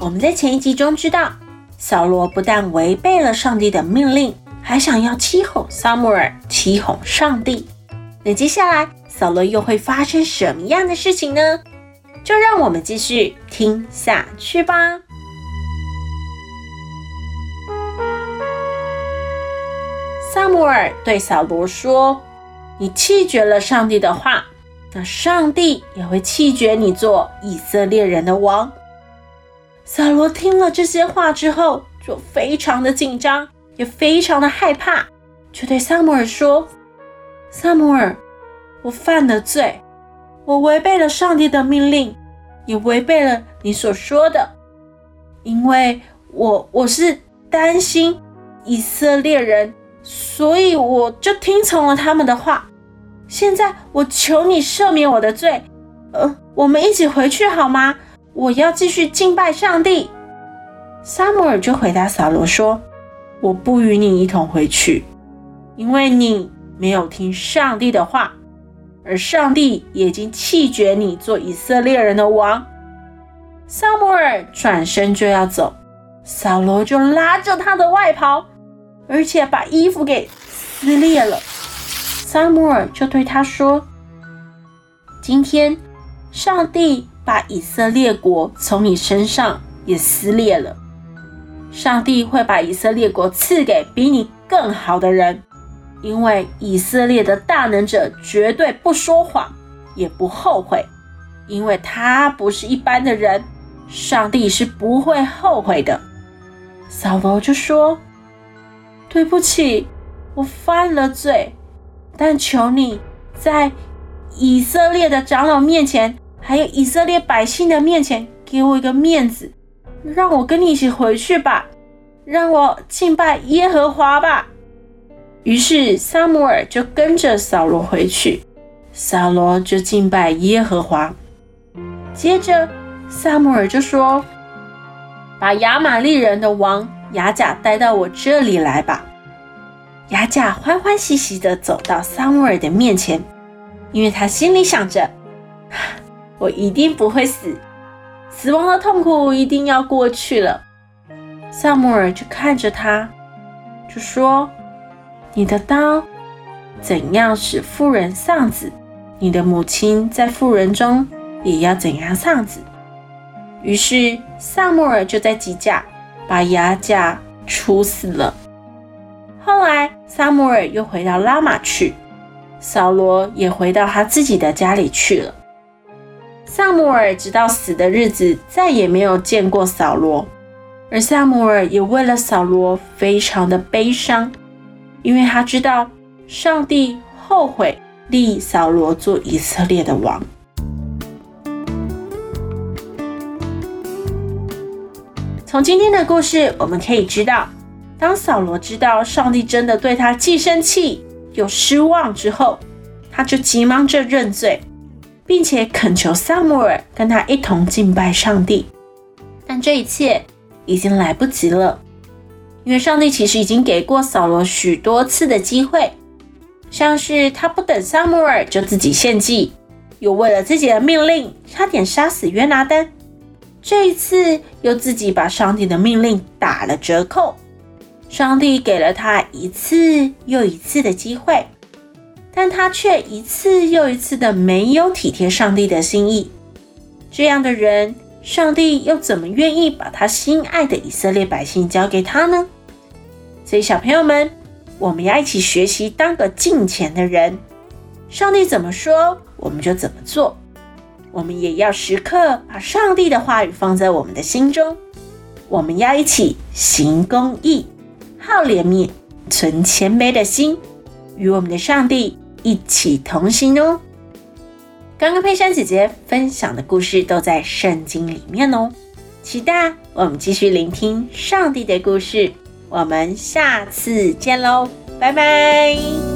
我们在前一集中知道，扫罗不但违背了上帝的命令，还想要欺哄撒母耳，欺哄上帝。那接下来，扫罗又会发生什么样的事情呢？就让我们继续听下去吧。撒母耳对扫罗说：“你弃绝了上帝的话，那上帝也会弃绝你做以色列人的王。”扫罗听了这些话之后，就非常的紧张，也非常的害怕，就对撒母耳说：“撒母耳，我犯了罪，我违背了上帝的命令，也违背了你所说的，因为我我是担心以色列人，所以我就听从了他们的话。现在我求你赦免我的罪，呃，我们一起回去好吗？”我要继续敬拜上帝。撒母耳就回答扫罗说：“我不与你一同回去，因为你没有听上帝的话，而上帝已经弃绝你做以色列人的王。”撒母耳转身就要走，扫罗就拉着他的外袍，而且把衣服给撕裂了。撒母耳就对他说：“今天上帝。”把以色列国从你身上也撕裂了。上帝会把以色列国赐给比你更好的人，因为以色列的大能者绝对不说谎，也不后悔，因为他不是一般的人，上帝是不会后悔的。扫罗就说：“对不起，我犯了罪，但求你在以色列的长老面前。”还有以色列百姓的面前，给我一个面子，让我跟你一起回去吧，让我敬拜耶和华吧。于是撒母耳就跟着扫罗回去，扫罗就敬拜耶和华。接着撒母耳就说：“把亚玛力人的王亚甲带到我这里来吧。”亚甲欢欢喜喜地走到撒母耳的面前，因为他心里想着。我一定不会死，死亡的痛苦一定要过去了。撒母耳就看着他，就说：“你的刀怎样使妇人丧子，你的母亲在妇人中也要怎样丧子。”于是撒母耳就在吉甲把亚甲处死了。后来撒母耳又回到拉玛去，扫罗也回到他自己的家里去了。撒母耳直到死的日子，再也没有见过扫罗，而撒母耳也为了扫罗非常的悲伤，因为他知道上帝后悔立扫罗做以色列的王。从今天的故事，我们可以知道，当扫罗知道上帝真的对他既生气又失望之后，他就急忙着认罪。并且恳求撒母耳跟他一同敬拜上帝，但这一切已经来不及了，因为上帝其实已经给过扫罗许多次的机会，像是他不等撒母耳就自己献祭，又为了自己的命令差点杀死约拿单，这一次又自己把上帝的命令打了折扣，上帝给了他一次又一次的机会。但他却一次又一次的没有体贴上帝的心意，这样的人，上帝又怎么愿意把他心爱的以色列百姓交给他呢？所以，小朋友们，我们要一起学习当个敬虔的人。上帝怎么说，我们就怎么做。我们也要时刻把上帝的话语放在我们的心中。我们要一起行公义、好怜悯、存谦卑的心，与我们的上帝一起同行哦。刚刚佩珊姐姐分享的故事都在圣经里面哦。期待我们继续聆听上帝的故事。我们下次见喽拜拜。